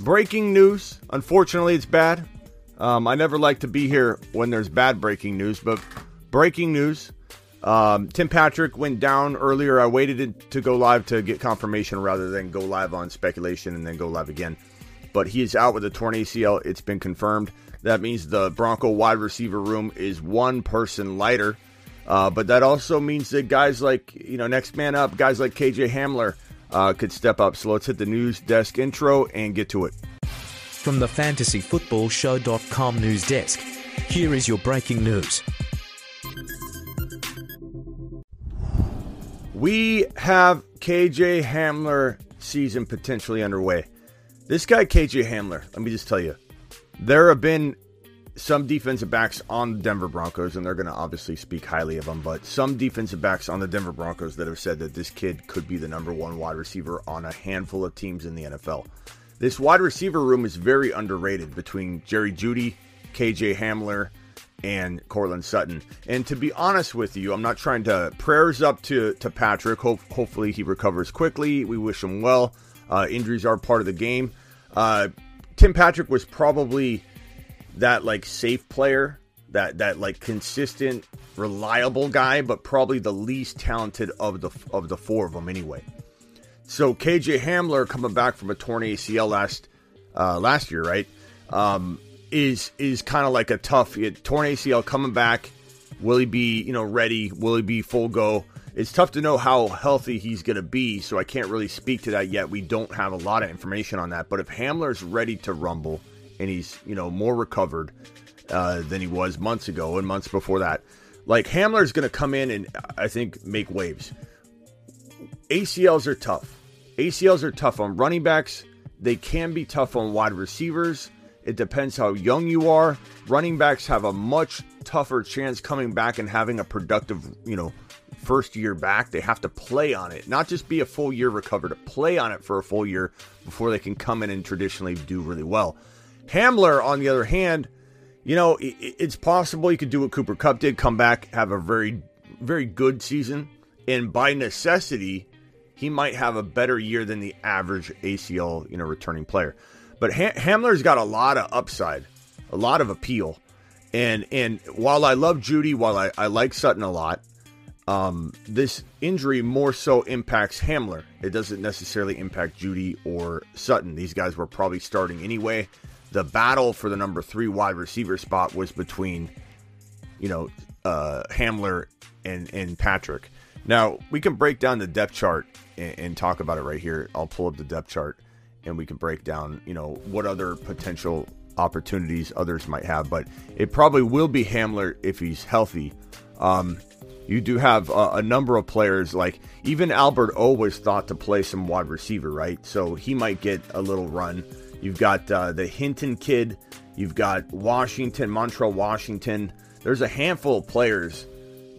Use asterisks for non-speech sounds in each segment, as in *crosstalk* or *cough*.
Breaking news. Unfortunately, it's bad. Um, I never like to be here when there's bad breaking news, but breaking news. Um, Tim Patrick went down earlier. I waited to go live to get confirmation rather than go live on speculation and then go live again. But he is out with a torn ACL. It's been confirmed. That means the Bronco wide receiver room is one person lighter. Uh, but that also means that guys like, you know, next man up, guys like KJ Hamler uh, could step up. So let's hit the news desk intro and get to it. From the fantasyfootballshow.com news desk, here is your breaking news. We have KJ Hamler season potentially underway. This guy, KJ Hamler, let me just tell you, there have been some defensive backs on the Denver Broncos, and they're going to obviously speak highly of him, but some defensive backs on the Denver Broncos that have said that this kid could be the number one wide receiver on a handful of teams in the NFL. This wide receiver room is very underrated between Jerry Jeudy, KJ Hamler, and Courtland Sutton. And to be honest with you, I'm not trying to prayers up to to Patrick. Hope, hopefully he recovers quickly. We wish him well. Uh, injuries are part of the game. Uh, Tim Patrick was probably that like safe player, that that like consistent, reliable guy, but probably the least talented of the of the four of them anyway. So KJ Hamler coming back from a torn ACL last uh, last year, right? Um, is is kind of like a tough torn ACL coming back. Will he be you know ready? Will he be full go? It's tough to know how healthy he's going to be, so I can't really speak to that yet. We don't have a lot of information on that. But if Hamler's ready to rumble and he's you know more recovered uh, than he was months ago and months before that, like Hamler's going to come in and I think make waves. ACLs are tough. ACLs are tough on running backs. They can be tough on wide receivers. It depends how young you are. Running backs have a much tougher chance coming back and having a productive, you know, first year back. They have to play on it, not just be a full year recovered, to play on it for a full year before they can come in and traditionally do really well. Hamler, on the other hand, you know, it's possible you could do what Cooper Kupp did, come back, have a very, very good season, and by necessity, he might have a better year than the average ACL, you know, returning player. But ha- Hamler's got a lot of upside, a lot of appeal, and and while I love Jeudy, while I, I like Sutton a lot, um, this injury more so impacts Hamler. It doesn't necessarily impact Jeudy or Sutton. These guys were probably starting anyway. The battle for the number three wide receiver spot was between, you know, uh, Hamler and and Patrick. Now we can break down the depth chart and, and talk about it right here. I'll pull up the depth chart and we can break down, you know, what other potential opportunities others might have. But it probably will be Hamler if he's healthy. Um, you do have a, a, number of players like even Albert O was thought to play some wide receiver, right? So he might get a little run. You've got uh, the Hinton kid. You've got Washington, Montrell, Washington. There's a handful of players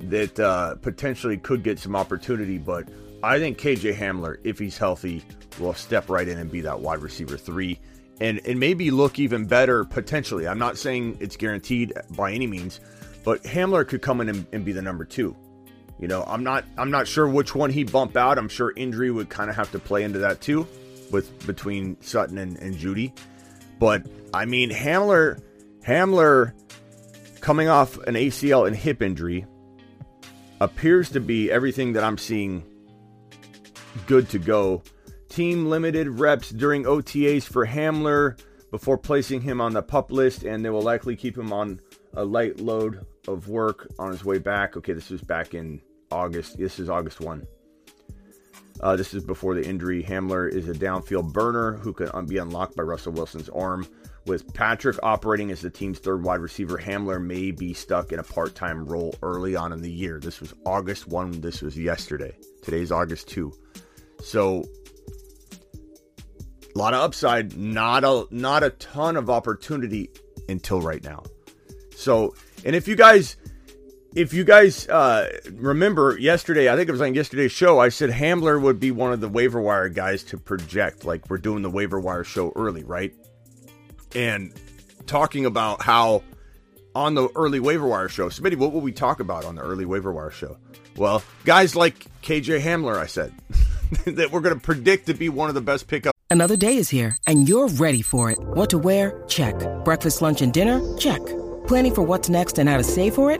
that uh, potentially could get some opportunity, but I think KJ Hamler, if he's healthy, will step right in and be that wide receiver three, and and maybe look even better potentially. I'm not saying it's guaranteed by any means, but Hamler could come in and, and be the number two. You know, I'm not I'm not sure which one he bump out. I'm sure injury would kind of have to play into that too, with between Sutton and, and Jeudy. But I mean, Hamler Hamler coming off an ACL and hip injury appears to be everything that I'm seeing good to go. Team limited reps during OTAs for Hamler before placing him on the pup list, and they will likely keep him on a light load of work on his way back. Okay, this was back in August. This is August 1. Uh, this is before the injury. Hamler is a downfield burner who can be unlocked by Russell Wilson's arm. With Patrick operating as the team's third wide receiver, Hamler may be stuck in a part time role early on in the year. This was August 1. This was yesterday. Today's August 2. So A lot of upside, not a not a ton of opportunity until right now. So, and if you guys if you guys uh, remember yesterday, I think it was on yesterday's show, I said Hamler would be one of the waiver wire guys to project. Like we're doing the waiver wire show early, right? And talking about how on the early waiver wire show, Smitty, what will we talk about on the early waiver wire show? Well, guys like KJ Hamler, I said *laughs* that we're going to predict to be one of the best pickups. Another day is here, and you're ready for it. What to wear? Check. Breakfast, lunch, and dinner? Check. Planning for what's next and how to save for it?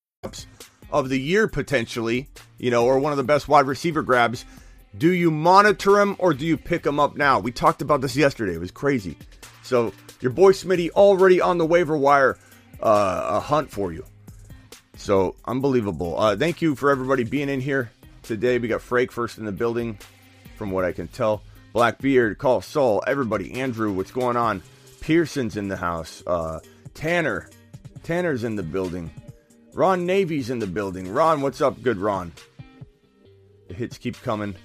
of the year potentially, you know, or one of the best wide receiver grabs. Do you monitor him or do you pick him up now? We talked about this yesterday. It was crazy. So your boy Smitty already on the waiver wire, uh, a hunt for you. So unbelievable. Uh, thank you for everybody being in here today. We got Frake first in the building, from what I can tell. Blackbeard, Call Saul, everybody. Andrew, what's going on? Pearson's in the house. Uh, Tanner, Tanner's in the building. Ron Navy's in the building. Ron, what's up, good Ron? The hits keep coming.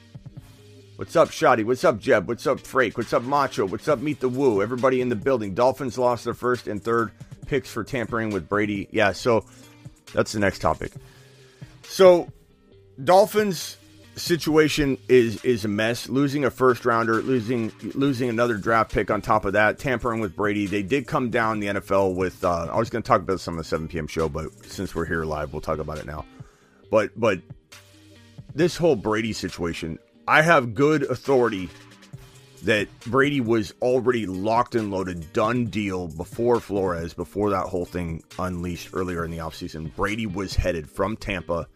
What's up, Shoddy? What's up, Jeb? What's up, Frake? What's up, Macho? What's up, Meet the Woo? Everybody in the building. Dolphins lost their first and third picks for tampering with Brady. Yeah, so that's the next topic. So, Dolphins situation is is a mess. Losing a first rounder, losing losing another draft pick on top of that, tampering with Brady. They did come down the NFL with. Uh, I was going to talk about some of the 7 p.m. show, but since we're here live, we'll talk about it now. But but this whole Brady situation, I have good authority that Brady was already locked and loaded, done deal before Flores, before that whole thing unleashed earlier in the offseason. Brady was headed from Tampa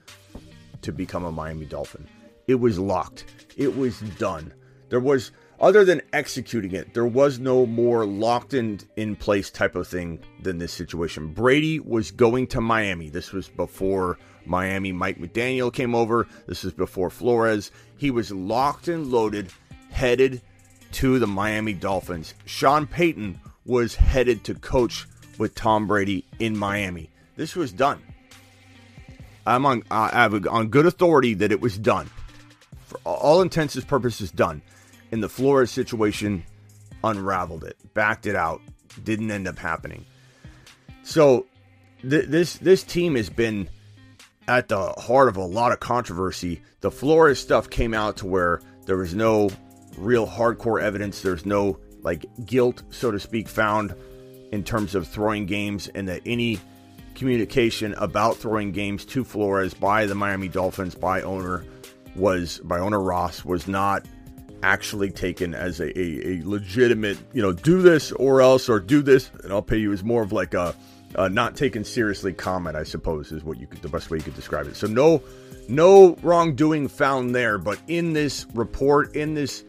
to become a Miami Dolphin. It was locked. It was done. There was, other than executing it, there was no more locked in in place type of thing than this situation. Brady was going to Miami. This was before Miami Mike McDaniel came over. This was before Flores. He was locked and loaded, headed to the Miami Dolphins. Sean Payton was headed to coach with Tom Brady in Miami. This was done. I'm on uh, I have on good authority that it was done all intents and purposes done. And the Flores situation unraveled it, backed it out, didn't end up happening. So th- this this team has been at the heart of a lot of controversy. The Flores stuff came out to where there was no real hardcore evidence. There's no like guilt, so to speak, found in terms of throwing games, and that any communication about throwing games to Flores by the Miami Dolphins by owner was by owner Ross was not actually taken as a, a, a, legitimate, you know, do this or else or do this and I'll pay you is more of like a, a, not taken seriously comment, I suppose, is what you could the best way you could describe it. So no no wrongdoing found there, but in this report, in this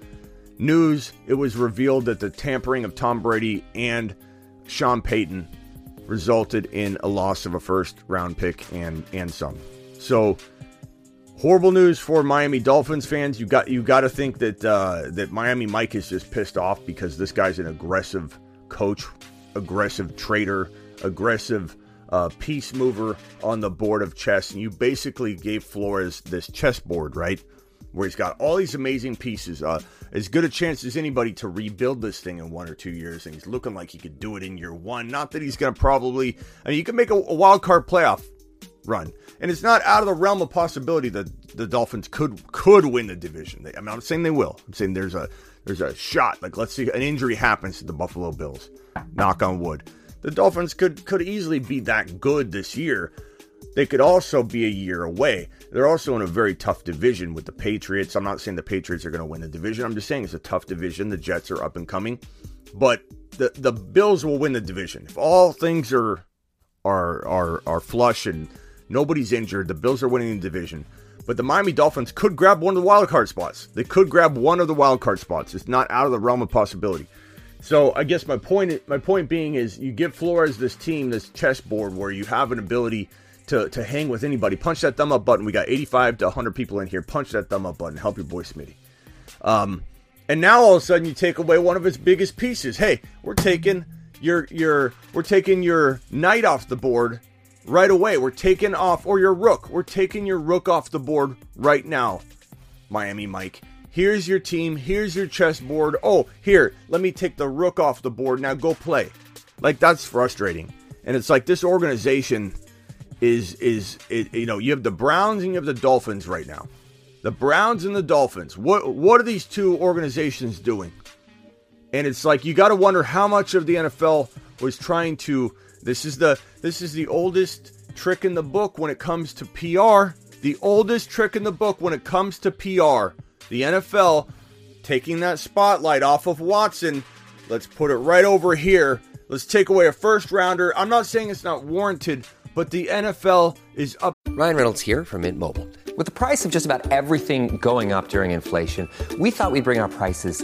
news, it was revealed that the tampering of Tom Brady and Sean Payton resulted in a loss of a first round pick and and some. So Horrible news for Miami Dolphins fans. You got you got to think that uh, that Miami Mike is just pissed off because this guy's an aggressive coach, aggressive trader, aggressive uh, peace mover on the board of chess, and you basically gave Flores this chessboard, right? Where he's got all these amazing pieces, uh, as good a chance as anybody to rebuild this thing in one or two years, and he's looking like he could do it in year one. Not that he's going to probably, I mean, you can make a, a wild card playoff run. And it's not out of the realm of possibility that the Dolphins could could win the division. I'm not saying they will. I'm saying there's a there's a shot. Like let's see an injury happens to the Buffalo Bills. Knock on wood. The Dolphins could could easily be that good this year. they could also be a year away. They're also in a very tough division with the Patriots. I'm not saying the Patriots are going to win the division. I'm just saying it's a tough division. The Jets are up and coming, but the the Bills will win the division if all things are are are are flush and nobody's injured. The Bills are winning the division. But the Miami Dolphins could grab one of the wild card spots. They could grab one of the wild card spots. It's not out of the realm of possibility. So I guess my point my point being is you give Flores this team, this chessboard where you have an ability to, to hang with anybody. Punch that thumb up button. We got 85 to 100 people in here. Punch that thumb up button. Help your boy Smitty. Um, and now all of a sudden you take away one of his biggest pieces. Hey, we're taking your your we're taking your knight off the board right away. We're taking off or your rook. We're taking your rook off the board right now. Miami Mike. Here's your team. Here's your chessboard. Oh, here, let me take the rook off the board. Now go play. Like that's frustrating. And it's like this organization is is it, you know you have the Browns and you have the Dolphins right now. The Browns and the Dolphins. What what are these two organizations doing? And it's like you got to wonder how much of the NFL was trying to. This is the this is the oldest trick in the book when it comes to PR. The oldest trick in the book when it comes to PR. The NFL taking that spotlight off of Watson. Let's put it right over here. Let's take away a first rounder. I'm not saying it's not warranted, but the NFL is up. Ryan Reynolds here from Mint Mobile. With the price of just about everything going up during inflation, we thought we'd bring our prices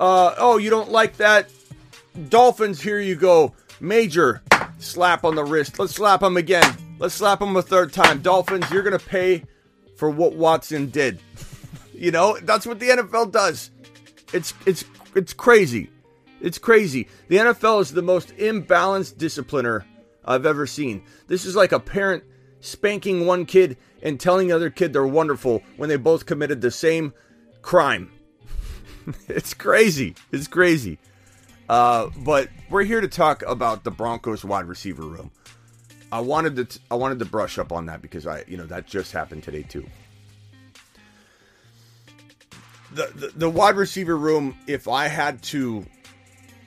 Uh, oh, you don't like that? Dolphins, here you go. Major slap on the wrist. Let's slap him again. Let's slap him a third time. Dolphins, you're going to pay for what Watson did. *laughs* you know, that's what the NFL does. It's it's it's crazy. It's crazy. The NFL is the most imbalanced discipliner I've ever seen. This is like a parent spanking one kid and telling the other kid they're wonderful when they both committed the same crime. *laughs* it's crazy. It's crazy. Uh, but we're here to talk about the Broncos wide receiver room. I wanted to t- I wanted to brush up on that because I you know that just happened today too. The, the the wide receiver room. If I had to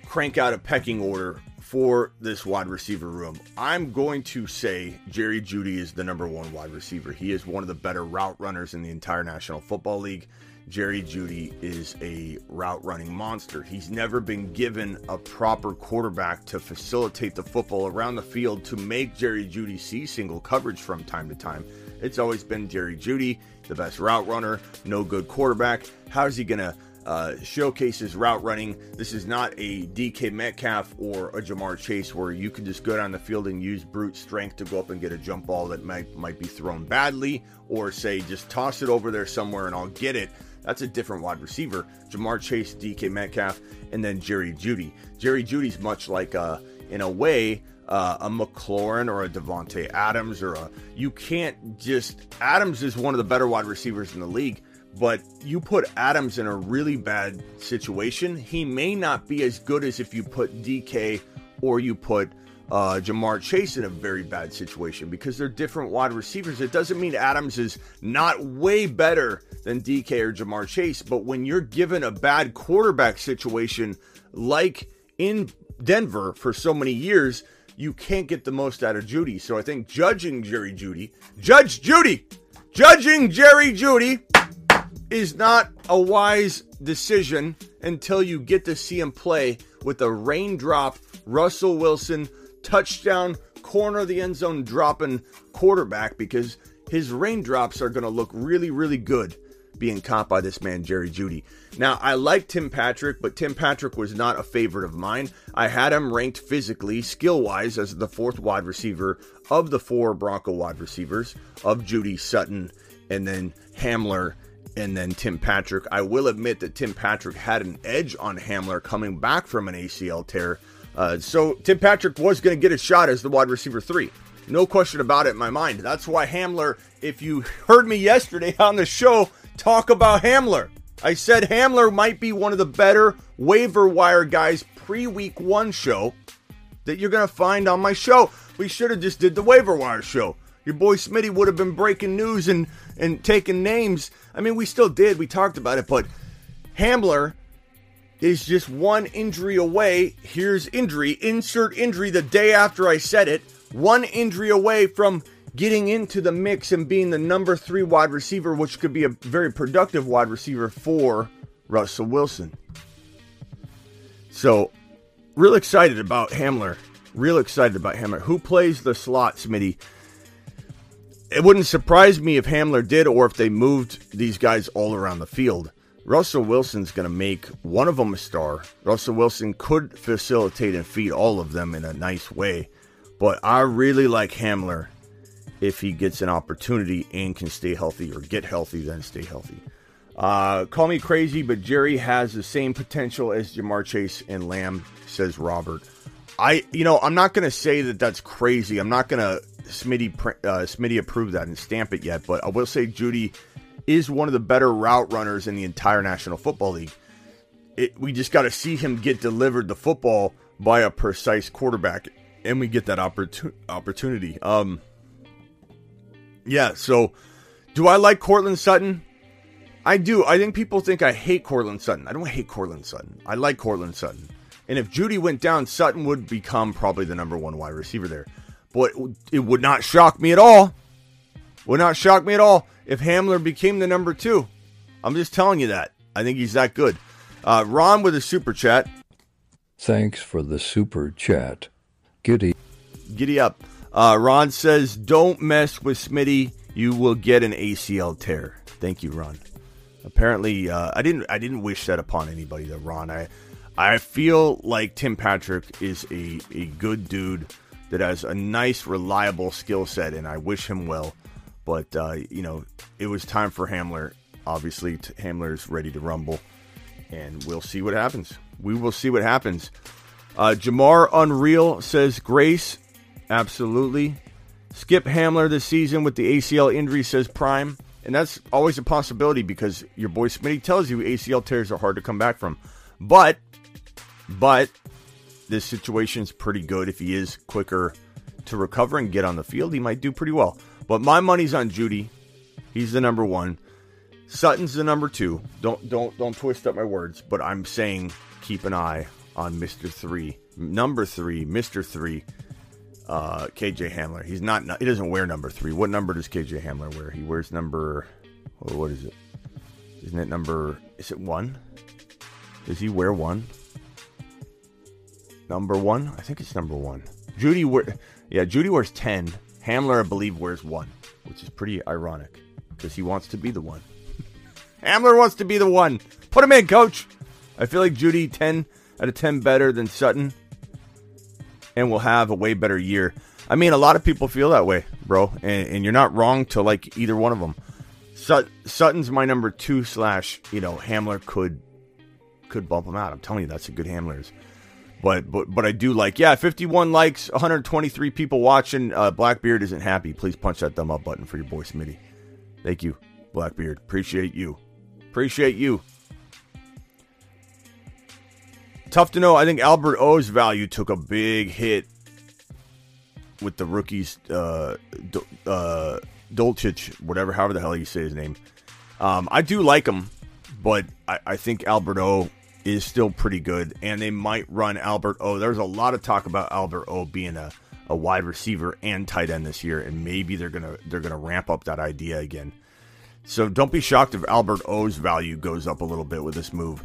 crank out a pecking order for this wide receiver room, I'm going to say Jerry Jeudy is the number one wide receiver. He is one of the better route runners in the entire National Football League. Jerry Jeudy is a route running monster. He's never been given a proper quarterback to facilitate the football around the field to make Jerry Jeudy see single coverage from time to time. It's always been Jerry Jeudy, the best route runner, no good quarterback. How is he going to uh, showcase his route running? This is not a DK Metcalf or a Ja'Marr Chase where you can just go down the field and use brute strength to go up and get a jump ball that might, might be thrown badly, or say just toss it over there somewhere and I'll get it. That's a different wide receiver. Ja'Marr Chase, DK Metcalf, and then Jerry Jeudy. Jerry Jeudy's much like, uh, in a way, uh, a McLaurin or a Davante Adams or a. You can't just. Adams is one of the better wide receivers in the league, but you put Adams in a really bad situation, he may not be as good as if you put DK or you put uh, Ja'Marr Chase in a very bad situation because they're different wide receivers. It doesn't mean Adams is not way better than DK or Ja'Marr Chase, but when you're given a bad quarterback situation like in Denver for so many years, you can't get the most out of Jeudy. So I think judging Jerry Jeudy, Judge Judy, judging Jerry Jeudy is not a wise decision until you get to see him play with a raindrop Russell Wilson touchdown corner of the end zone dropping quarterback because his raindrops are going to look really, really good being caught by this man, Jerry Jeudy. Now, I like Tim Patrick, but Tim Patrick was not a favorite of mine. I had him ranked physically, skill wise, as the fourth wide receiver of the four Bronco wide receivers of Jeudy, Sutton, and then Hamler, and then Tim Patrick. I will admit that Tim Patrick had an edge on Hamler coming back from an ACL tear. Uh, so Tim Patrick was going to get a shot as the wide receiver three. No question about it in my mind. That's why Hamler, if you heard me yesterday *laughs* on the show talk about Hamler, I said Hamler might be one of the better waiver wire guys pre week one show that you're going to find on my show. We should have just did the waiver wire show. Your boy Smitty would have been breaking news and, and taking names. I mean, we still did. We talked about it, but Hamler is just one injury away. Here's injury, insert injury the day after I said it. One injury away from getting into the mix and being the number three wide receiver, which could be a very productive wide receiver for Russell Wilson. So, real excited about Hamler. Real excited about Hamler. Who plays the slot, Smitty? It wouldn't surprise me if Hamler did or if they moved these guys all around the field. Russell Wilson's going to make one of them a star. Russell Wilson could facilitate and feed all of them in a nice way. But I really like Hamler if he gets an opportunity and can stay healthy or get healthy, then stay healthy. Uh, call me crazy, but Jerry has the same potential as Ja'Marr Chase and Lamb, says Robert. I, you know, I'm not going to say that that's crazy. I'm not going to Smitty, uh, Smitty approve that and stamp it yet, but I will say Jeudy is one of the better route runners in the entire National Football League. It, we just got to see him get delivered the football by a precise quarterback, and we get that opportun- opportunity. Um, yeah, so do I like Courtland Sutton? I do. I think people think I hate Courtland Sutton. I don't hate Courtland Sutton. I like Courtland Sutton. And if Jeudy went down, Sutton would become probably the number one wide receiver there. But it would not shock me at all. Would not shock me at all if Hamler became the number two. I'm just telling you that. I think he's that good. Uh, Ron with a super chat. Thanks for the super chat. Giddy. Giddy up. Uh, Ron says, "Don't mess with Smitty. You will get an ACL tear." Thank you, Ron. Apparently, uh, I didn't. I didn't wish that upon anybody, though, Ron. I, I feel like Tim Patrick is a a good dude that has a nice, reliable skill set, and I wish him well. But uh, you know, it was time for Hamler. Obviously, Hamler's ready to rumble, and we'll see what happens. We will see what happens. Uh, Jamar Unreal says Grace Absolutely. Skip Hamler this season with the ACL injury, says Prime. And that's always a possibility because your boy Smitty tells you ACL tears are hard to come back from. But, but this situation's pretty good. If he is quicker to recover and get on the field, he might do pretty well. But my money's on Jeudy. He's the number one. Sutton's the number two. Don't don't don't twist up my words, but I'm saying keep an eye on Mr. Three. Number three, Mr. Three uh, KJ Hamler. He's not. He doesn't wear number three. What number does KJ Hamler wear? He wears number. what is it? Isn't it number? Is it one? Does he wear one? Number one? I think it's number one. Jeudy wear. Yeah, Jeudy wears ten. Hamler, I believe, wears one, which is pretty ironic because he wants to be the one. *laughs* Hamler wants to be the one. Put him in, coach. I feel like Jeudy ten out of ten better than Sutton and will have a way better year. I mean, a lot of people feel that way, bro, and, and you're not wrong to like either one of them. Sut- Sutton's my number two slash. You know, Hamler could could bump him out. I'm telling you, that's a good Hamler's. But but but I do like yeah, 51 likes, 123 people watching. Uh, Blackbeard isn't happy. Please punch that thumb up button for your boy Smitty. Thank you, Blackbeard. Appreciate you. Appreciate you. Tough to know. I think Albert O's value took a big hit with the rookies, uh, uh, Dolchich, whatever, however the hell you say his name. Um, I do like him, but I, I think Albert O is still pretty good, and they might run Albert O. There's a lot of talk about Albert O being a, a wide receiver and tight end this year, and maybe they're gonna they're gonna ramp up that idea again. So don't be shocked if Albert O's value goes up a little bit with this move.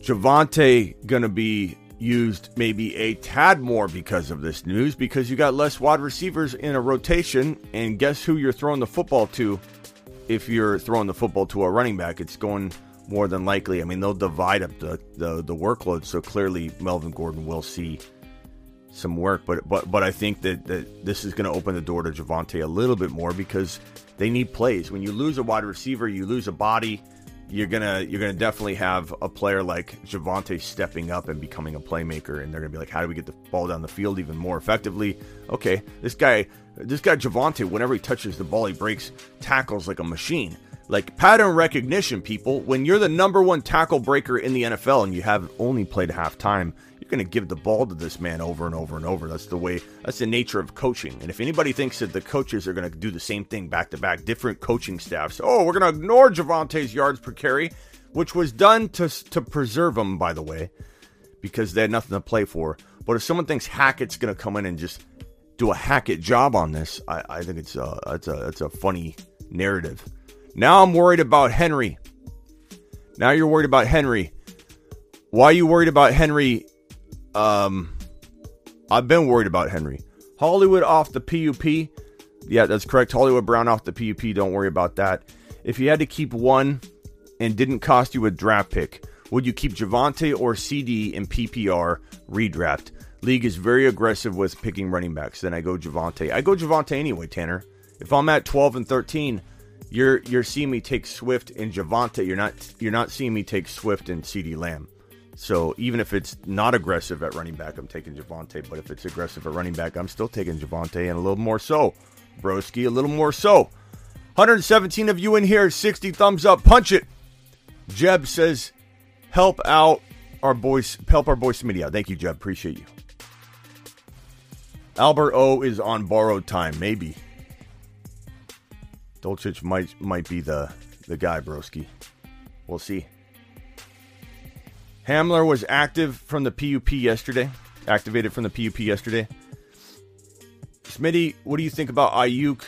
Javonte going to be used maybe a tad more because of this news because you got less wide receivers in a rotation. And guess who you're throwing the football to if you're throwing the football to a running back? It's going more than likely. I mean, they'll divide up the, the, the workload. So clearly, Melvin Gordon will see some work. But but but I think that, that this is going to open the door to Javonte a little bit more because they need plays. When you lose a wide receiver, you lose a body you're gonna you're gonna definitely have a player like Javonte stepping up and becoming a playmaker, and they're gonna be like, how do we get the ball down the field even more effectively? Okay, this guy, this guy Javonte, whenever he touches the ball, he breaks tackles like a machine. Like pattern recognition, people. When you're the number one tackle breaker in the NFL and you have only played half time, you're going to give the ball to this man over and over and over. That's the way, that's the nature of coaching. And if anybody thinks that the coaches are going to do the same thing back to back, different coaching staffs, oh, we're going to ignore Javonte's yards per carry, which was done to, to preserve him, by the way, because they had nothing to play for. But if someone thinks Hackett's going to come in and just do a Hackett job on this, I, I think it's a, it's, a, it's a funny narrative. Now I'm worried about Henry. Now you're worried about Henry. Why are you worried about Henry? Um, I've been worried about Henry. Hollywood off the PUP. Yeah, that's correct. Hollywood Brown off the PUP. Don't worry about that. If you had to keep one and didn't cost you a draft pick, would you keep Javonte or CeeDee in PPR redraft? League is very aggressive with picking running backs. Then I go Javonte. I go Javonte anyway, Tanner. If I'm at 12 and 13, you're you're seeing me take Swift and Javonte. You're not you're not seeing me take Swift and CeeDee Lamb. So even if it's not aggressive at running back, I'm taking Javonte. But if it's aggressive at running back, I'm still taking Javonte and a little more so. Broski, a little more so. 117 of you in here, 60 thumbs up. Punch it. Jeb says, help out our boys, help our boy Smitty out. Thank you, Jeb. Appreciate you. Albert O is on borrowed time, maybe. Dolchich might might be the the guy, Broski. We'll see. Hamler was active from the PUP yesterday. Activated from the PUP yesterday. Smitty, what do you think about Aiyuk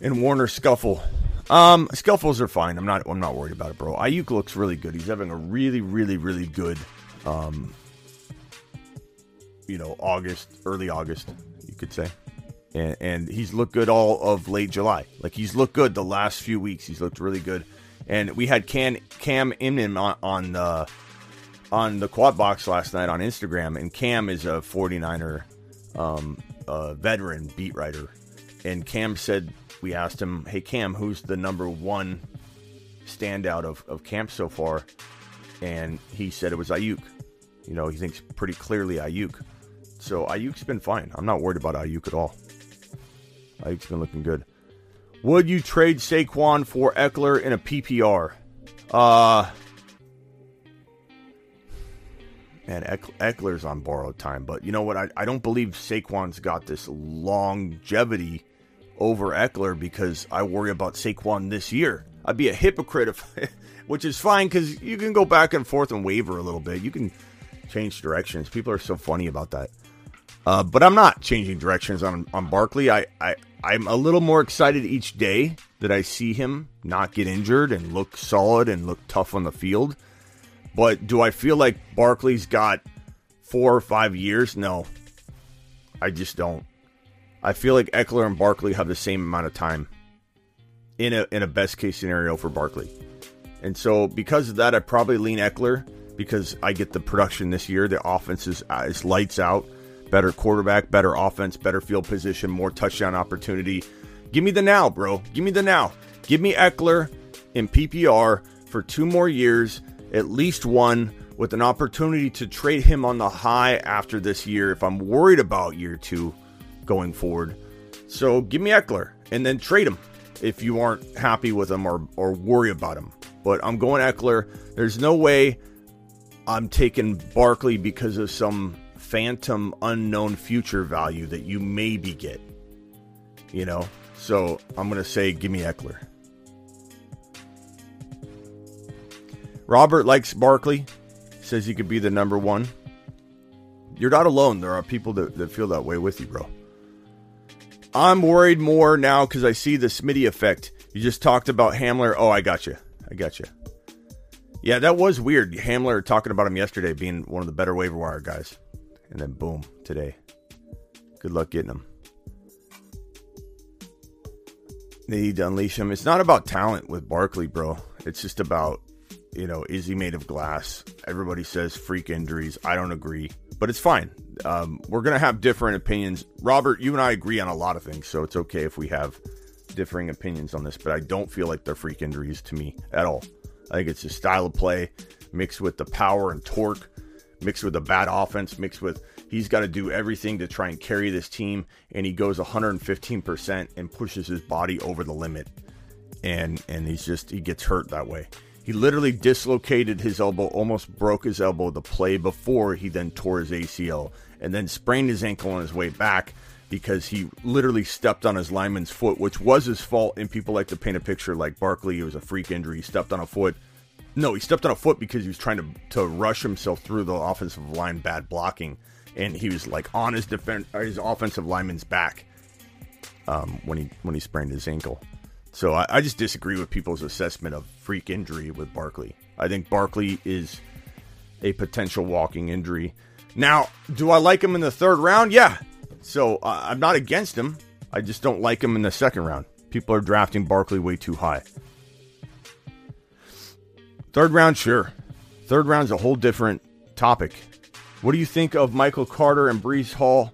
and Warner scuffle? Um, scuffles are fine. I'm not. I'm not worried about it, bro. Aiyuk looks really good. He's having a really, really, really good, um, you know, August, early August, you could say and, and he's looked good all of late July. Like he's looked good the last few weeks. He's looked really good. And we had Can, Cam Inman on on, uh, on the quad box last night on Instagram, and Cam is a 49er um, veteran beat writer. And Cam said, we asked him, hey, Cam, who's the number one standout of, of camp so far? And he said it was Aiyuk. You know, he thinks pretty clearly Aiyuk. So Aiyuk's been fine. I'm not worried about Aiyuk at all. Ike's been looking good. Would you trade Saquon for Ekeler in a PPR? Uh, man, Ekeler's on borrowed time, but you know what? I, I don't believe Saquon's got this longevity over Ekeler because I worry about Saquon this year. I'd be a hypocrite if, *laughs* which is fine because you can go back and forth and waver a little bit. You can change directions. People are so funny about that. Uh, but I'm not changing directions on on Barkley. I, I I'm a little more excited each day that I see him not get injured and look solid and look tough on the field. But do I feel like Barkley's got four or five years? No, I just don't. I feel like Ekeler and Barkley have the same amount of time in a in a best case scenario for Barkley. And so because of that, I probably lean Ekeler because I get the production this year. The offense is, uh, is lights out better quarterback, better offense, better field position, more touchdown opportunity. Give me the now, bro. Give me the now. Give me Ekeler in PPR for two more years, at least one, with an opportunity to trade him on the high after this year if I'm worried about year two going forward. So give me Ekeler and then trade him if you aren't happy with him or, or worry about him. But I'm going Ekeler. There's no way I'm taking Barkley because of some phantom unknown future value that you maybe get. You know? So I'm going to say, give me Ekeler. Robert likes Barkley, says he could be the number one. You're not alone. There are people that, that feel that way with you, bro. I'm worried more now because I see the Smitty effect. You just talked about Hamler. Oh, I got you. I got you. Yeah, that was weird. Hamler talking about him yesterday being one of the better waiver wire guys and then boom, today. Good luck getting them. They need to unleash him. It's not about talent with Barkley, bro. It's just about, you know, is he made of glass? Everybody says freak injuries. I don't agree, but it's fine. Um, we're going to have different opinions. Robert, you and I agree on a lot of things, so it's okay if we have differing opinions on this, but I don't feel like they're freak injuries to me at all. I think it's a style of play mixed with the power and torque, mixed with the bad offense, mixed with he's got to do everything to try and carry this team, and he goes 115% and pushes his body over the limit, and and he's just he gets hurt that way. He literally dislocated his elbow, almost broke his elbow the play before he then tore his ACL, and then sprained his ankle on his way back because he literally stepped on his lineman's foot, which was his fault. And people like to paint a picture like Barkley, it was a freak injury. He stepped on a foot. No, he stepped on a foot because he was trying to, to rush himself through the offensive line, bad blocking. And he was like on his defense, his offensive lineman's back um, when he when he sprained his ankle. So I, I just disagree with people's assessment of freak injury with Barkley. I think Barkley is a potential walking injury. Now, do I like him in the third round? Yeah, so uh, I'm not against him. I just don't like him in the second round. People are drafting Barkley way too high. Third round, sure. Third round's a whole different topic. What do you think of Michael Carter and Breece Hall,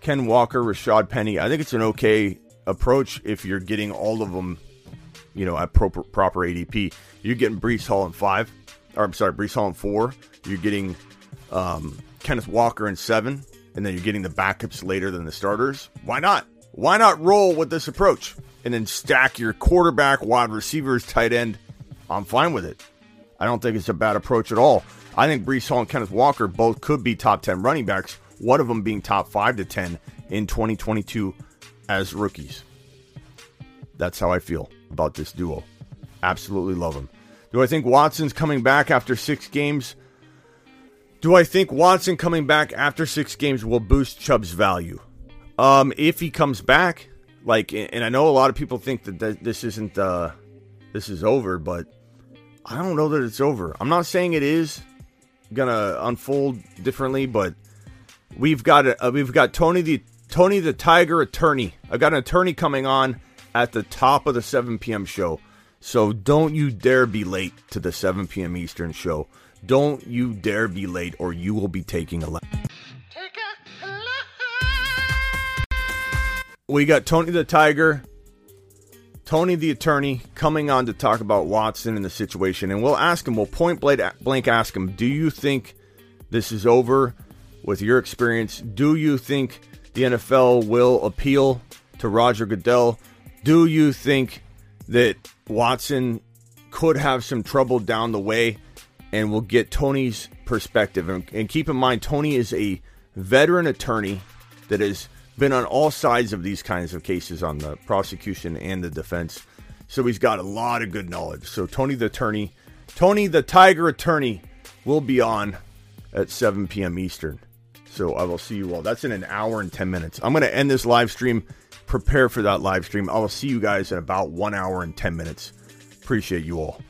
Ken Walker, Rashad Penny? I think it's an okay approach if you're getting all of them, you know, at proper, proper ADP. You're getting Breece Hall in five, or I'm sorry, Breece Hall in four. You're getting um, Kenneth Walker in seven and then you're getting the backups later than the starters. Why not? Why not roll with this approach and then stack your quarterback, wide receivers, tight end? I'm fine with it. I don't think it's a bad approach at all. I think Breece Hall and Kenneth Walker both could be top 10 running backs, one of them being top 5 to 10 in 2022 as rookies. That's how I feel about this duo. Absolutely love them. Do I think Watson's coming back after six games? Do I think Watson coming back after six games will boost Chubb's value? Um, if he comes back, like, and I know a lot of people think that this isn't, uh, this is over, but I don't know that it's over. I'm not saying it is gonna unfold differently, but we've got a, uh, we've got Tony the Tony the Tiger attorney. I've got an attorney coming on at the top of the 7 p.m. show, so don't you dare be late to the 7 p.m. Eastern show. Don't you dare be late, or you will be taking a lap. We got Tony the Tiger, Tony the attorney coming on to talk about Watson and the situation, and we'll ask him. We'll point blank ask him. Do you think this is over? With your experience, do you think the NFL will appeal to Roger Goodell? Do you think that Watson could have some trouble down the way? and we'll get Tony's perspective. And, and, keep in mind, Tony is a veteran attorney that has been on all sides of these kinds of cases on the prosecution and the defense. So he's got a lot of good knowledge. So Tony the attorney, Tony the Tiger attorney, will be on at 7 p.m. Eastern. So I will see you all. That's in an hour and 10 minutes. I'm going to end this live stream. Prepare for that live stream. I will see you guys in about one hour and 10 minutes. Appreciate you all.